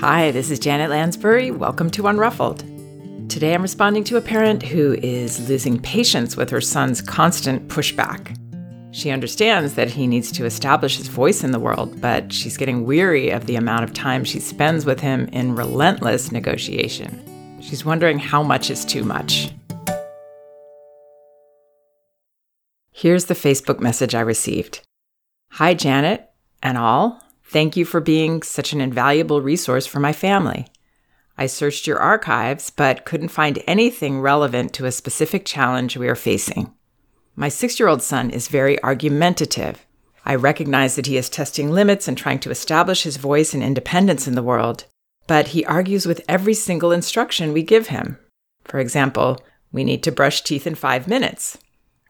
Hi, this is Janet Lansbury. Welcome to Unruffled. Today I'm responding to a parent who is losing patience with her son's constant pushback. She understands that he needs to establish his voice in the world, but she's getting weary of the amount of time she spends with him in relentless negotiation. She's wondering how much is too much. Here's the Facebook message I received Hi, Janet and all. Thank you for being such an invaluable resource for my family. I searched your archives, but couldn't find anything relevant to a specific challenge we are facing. My six year old son is very argumentative. I recognize that he is testing limits and trying to establish his voice and independence in the world, but he argues with every single instruction we give him. For example, we need to brush teeth in five minutes.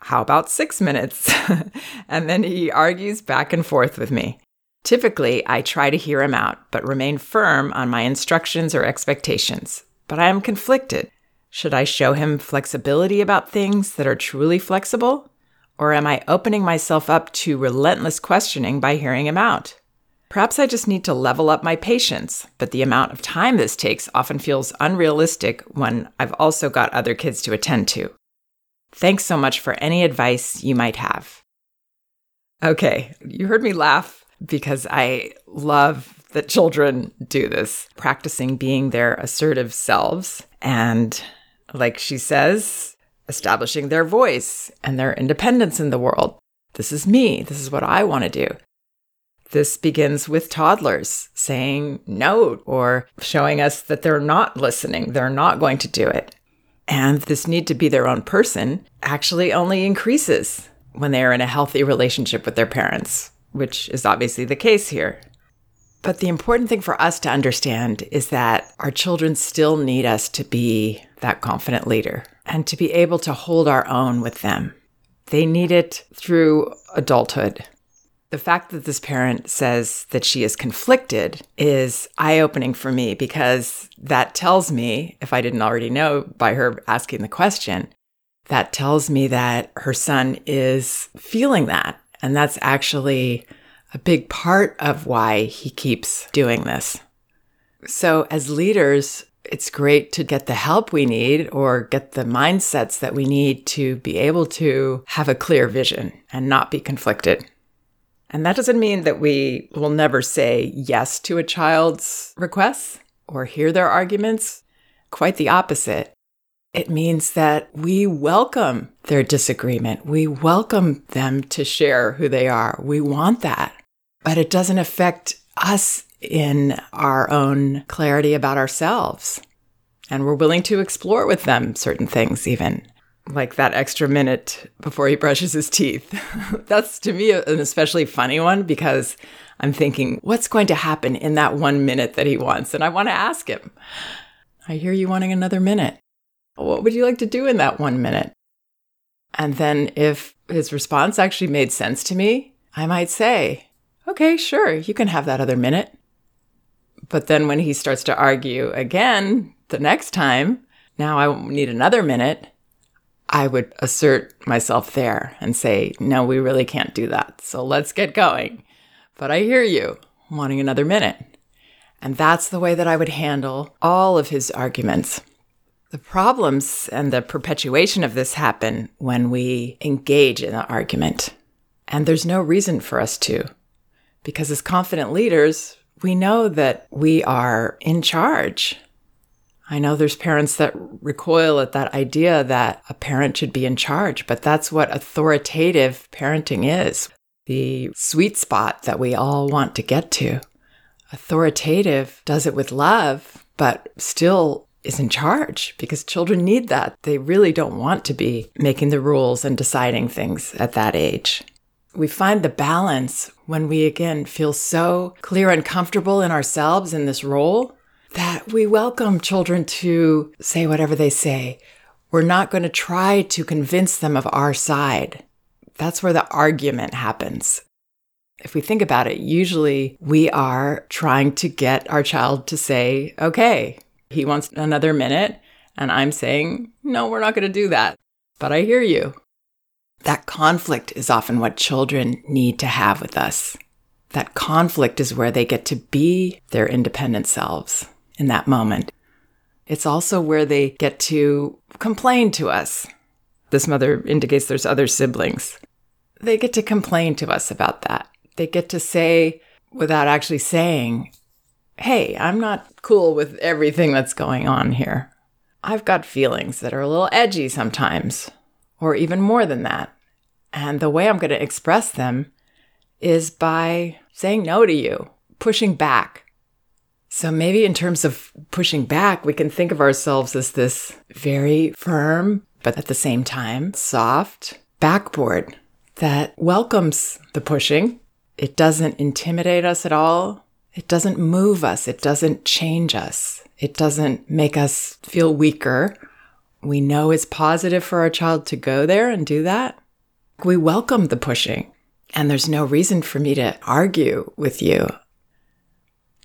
How about six minutes? and then he argues back and forth with me. Typically, I try to hear him out, but remain firm on my instructions or expectations. But I am conflicted. Should I show him flexibility about things that are truly flexible? Or am I opening myself up to relentless questioning by hearing him out? Perhaps I just need to level up my patience, but the amount of time this takes often feels unrealistic when I've also got other kids to attend to. Thanks so much for any advice you might have. Okay, you heard me laugh because I love that children do this, practicing being their assertive selves and like she says, establishing their voice and their independence in the world. This is me. This is what I want to do. This begins with toddlers saying no or showing us that they're not listening, they're not going to do it. And this need to be their own person actually only increases when they are in a healthy relationship with their parents, which is obviously the case here. But the important thing for us to understand is that our children still need us to be that confident leader and to be able to hold our own with them. They need it through adulthood. The fact that this parent says that she is conflicted is eye opening for me because that tells me, if I didn't already know by her asking the question, that tells me that her son is feeling that. And that's actually a big part of why he keeps doing this. So, as leaders, it's great to get the help we need or get the mindsets that we need to be able to have a clear vision and not be conflicted. And that doesn't mean that we will never say yes to a child's requests or hear their arguments. Quite the opposite. It means that we welcome their disagreement. We welcome them to share who they are. We want that but it doesn't affect us in our own clarity about ourselves. And we're willing to explore with them certain things, even like that extra minute before he brushes his teeth. That's to me an especially funny one because I'm thinking, what's going to happen in that one minute that he wants? And I want to ask him, I hear you wanting another minute. What would you like to do in that one minute? And then if his response actually made sense to me, I might say, okay, sure, you can have that other minute. But then when he starts to argue again the next time, now I need another minute, I would assert myself there and say, no, we really can't do that. So let's get going. But I hear you wanting another minute. And that's the way that I would handle all of his arguments. The problems and the perpetuation of this happen when we engage in an argument. And there's no reason for us to. Because as confident leaders, we know that we are in charge. I know there's parents that recoil at that idea that a parent should be in charge, but that's what authoritative parenting is the sweet spot that we all want to get to. Authoritative does it with love, but still is in charge because children need that. They really don't want to be making the rules and deciding things at that age. We find the balance when we again feel so clear and comfortable in ourselves in this role that we welcome children to say whatever they say. We're not going to try to convince them of our side. That's where the argument happens. If we think about it, usually we are trying to get our child to say, okay, he wants another minute. And I'm saying, no, we're not going to do that. But I hear you. That conflict is often what children need to have with us. That conflict is where they get to be their independent selves in that moment. It's also where they get to complain to us. This mother indicates there's other siblings. They get to complain to us about that. They get to say, without actually saying, hey, I'm not cool with everything that's going on here. I've got feelings that are a little edgy sometimes, or even more than that. And the way I'm going to express them is by saying no to you, pushing back. So maybe in terms of pushing back, we can think of ourselves as this very firm, but at the same time, soft backboard that welcomes the pushing. It doesn't intimidate us at all. It doesn't move us. It doesn't change us. It doesn't make us feel weaker. We know it's positive for our child to go there and do that. We welcome the pushing, and there's no reason for me to argue with you.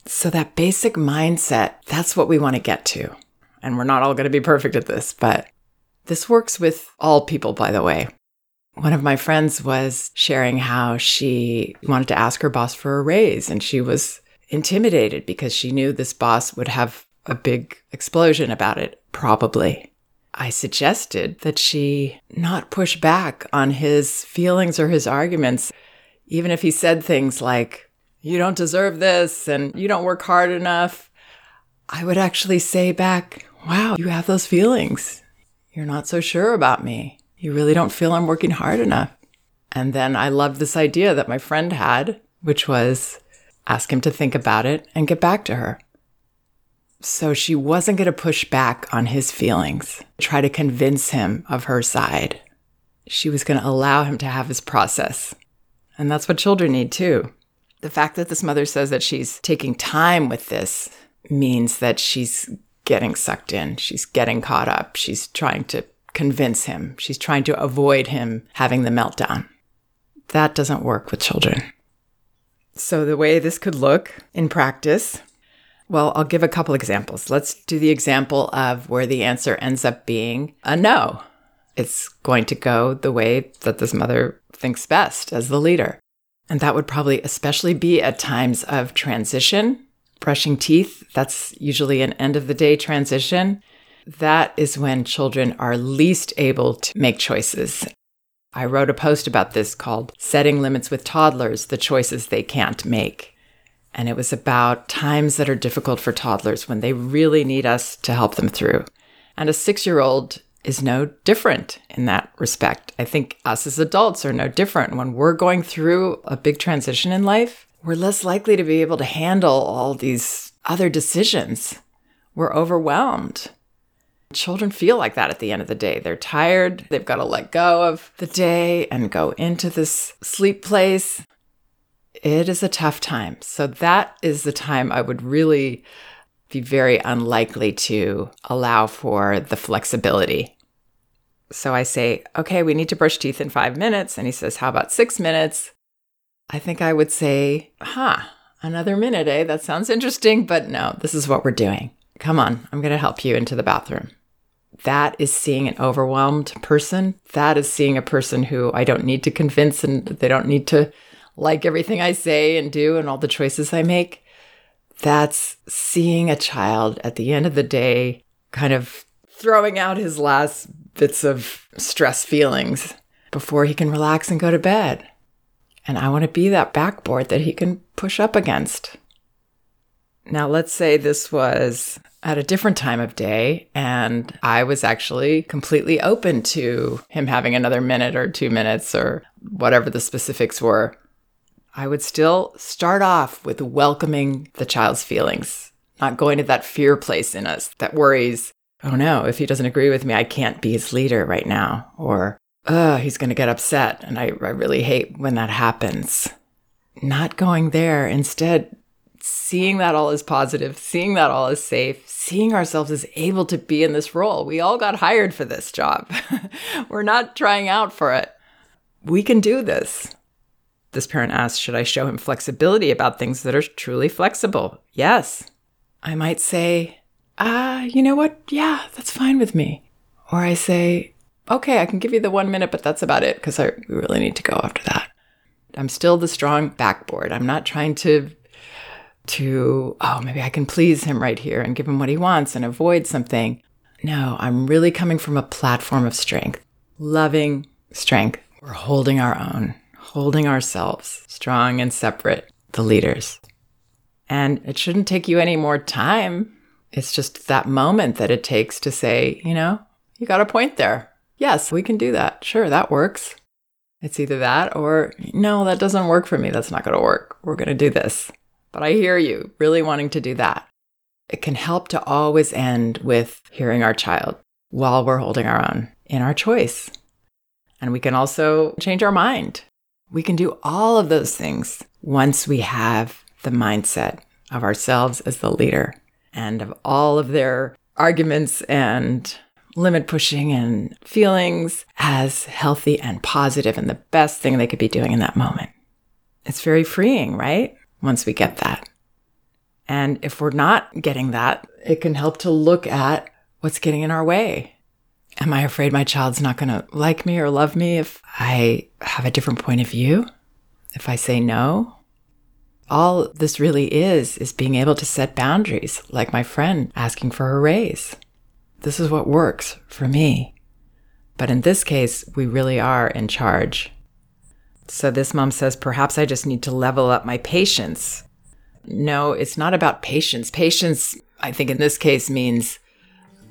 So, that basic mindset, that's what we want to get to. And we're not all going to be perfect at this, but this works with all people, by the way. One of my friends was sharing how she wanted to ask her boss for a raise, and she was intimidated because she knew this boss would have a big explosion about it, probably. I suggested that she not push back on his feelings or his arguments, even if he said things like, You don't deserve this and you don't work hard enough. I would actually say back, Wow, you have those feelings. You're not so sure about me. You really don't feel I'm working hard enough. And then I loved this idea that my friend had, which was ask him to think about it and get back to her. So she wasn't going to push back on his feelings, try to convince him of her side. She was going to allow him to have his process. And that's what children need too. The fact that this mother says that she's taking time with this means that she's getting sucked in. She's getting caught up. She's trying to convince him. She's trying to avoid him having the meltdown. That doesn't work with children. So, the way this could look in practice well, I'll give a couple examples. Let's do the example of where the answer ends up being a no. It's going to go the way that this mother thinks best as the leader. And that would probably especially be at times of transition, brushing teeth. That's usually an end of the day transition. That is when children are least able to make choices. I wrote a post about this called Setting Limits with Toddlers The Choices They Can't Make. And it was about times that are difficult for toddlers when they really need us to help them through. And a six year old is no different in that respect. I think us as adults are no different. When we're going through a big transition in life, we're less likely to be able to handle all these other decisions. We're overwhelmed. Children feel like that at the end of the day. They're tired. They've got to let go of the day and go into this sleep place it is a tough time. So that is the time I would really be very unlikely to allow for the flexibility. So I say, okay, we need to brush teeth in five minutes. And he says, how about six minutes? I think I would say, huh, another minute, eh? That sounds interesting, but no, this is what we're doing. Come on, I'm going to help you into the bathroom. That is seeing an overwhelmed person. That is seeing a person who I don't need to convince and they don't need to like everything I say and do and all the choices I make. That's seeing a child at the end of the day kind of throwing out his last bits of stress feelings before he can relax and go to bed. And I want to be that backboard that he can push up against. Now, let's say this was at a different time of day, and I was actually completely open to him having another minute or two minutes or whatever the specifics were. I would still start off with welcoming the child's feelings, not going to that fear place in us that worries, oh no, if he doesn't agree with me, I can't be his leader right now. Or, oh, he's going to get upset. And I, I really hate when that happens. Not going there. Instead, seeing that all is positive, seeing that all is safe, seeing ourselves as able to be in this role. We all got hired for this job. We're not trying out for it. We can do this. This parent asks, Should I show him flexibility about things that are truly flexible? Yes. I might say, Ah, uh, you know what? Yeah, that's fine with me. Or I say, Okay, I can give you the one minute, but that's about it because I really need to go after that. I'm still the strong backboard. I'm not trying to to oh, maybe I can please him right here and give him what he wants and avoid something. No, I'm really coming from a platform of strength. Loving strength. We're holding our own, holding ourselves strong and separate, the leaders. And it shouldn't take you any more time. It's just that moment that it takes to say, you know, you got a point there. Yes, we can do that. Sure, that works. It's either that or, no, that doesn't work for me. That's not going to work. We're going to do this. But I hear you really wanting to do that. It can help to always end with hearing our child while we're holding our own in our choice. And we can also change our mind. We can do all of those things once we have the mindset of ourselves as the leader and of all of their arguments and limit pushing and feelings as healthy and positive and the best thing they could be doing in that moment. It's very freeing, right? Once we get that. And if we're not getting that, it can help to look at what's getting in our way. Am I afraid my child's not going to like me or love me if I have a different point of view? If I say no? All this really is, is being able to set boundaries, like my friend asking for a raise. This is what works for me. But in this case, we really are in charge. So this mom says, perhaps I just need to level up my patience. No, it's not about patience. Patience, I think in this case, means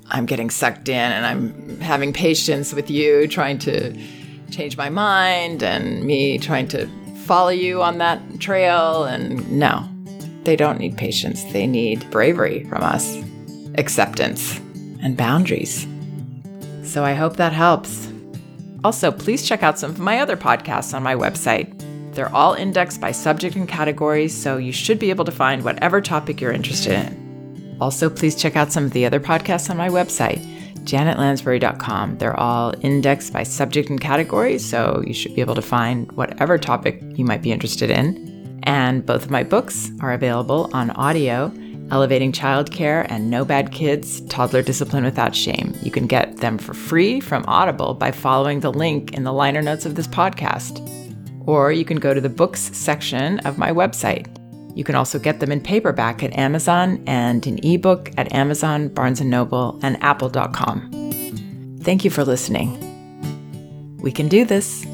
I'm getting sucked in and I'm having patience with you, trying to change my mind and me trying to follow you on that trail. And no, they don't need patience. They need bravery from us, acceptance and boundaries. So I hope that helps. Also, please check out some of my other podcasts on my website. They're all indexed by subject and category, so you should be able to find whatever topic you're interested in. Also, please check out some of the other podcasts on my website, janetlansbury.com. They're all indexed by subject and category, so you should be able to find whatever topic you might be interested in. And both of my books are available on audio Elevating Childcare and No Bad Kids Toddler Discipline Without Shame. You can get them for free from Audible by following the link in the liner notes of this podcast. Or you can go to the books section of my website. You can also get them in paperback at Amazon and in ebook at Amazon, Barnes & Noble, and apple.com. Thank you for listening. We can do this.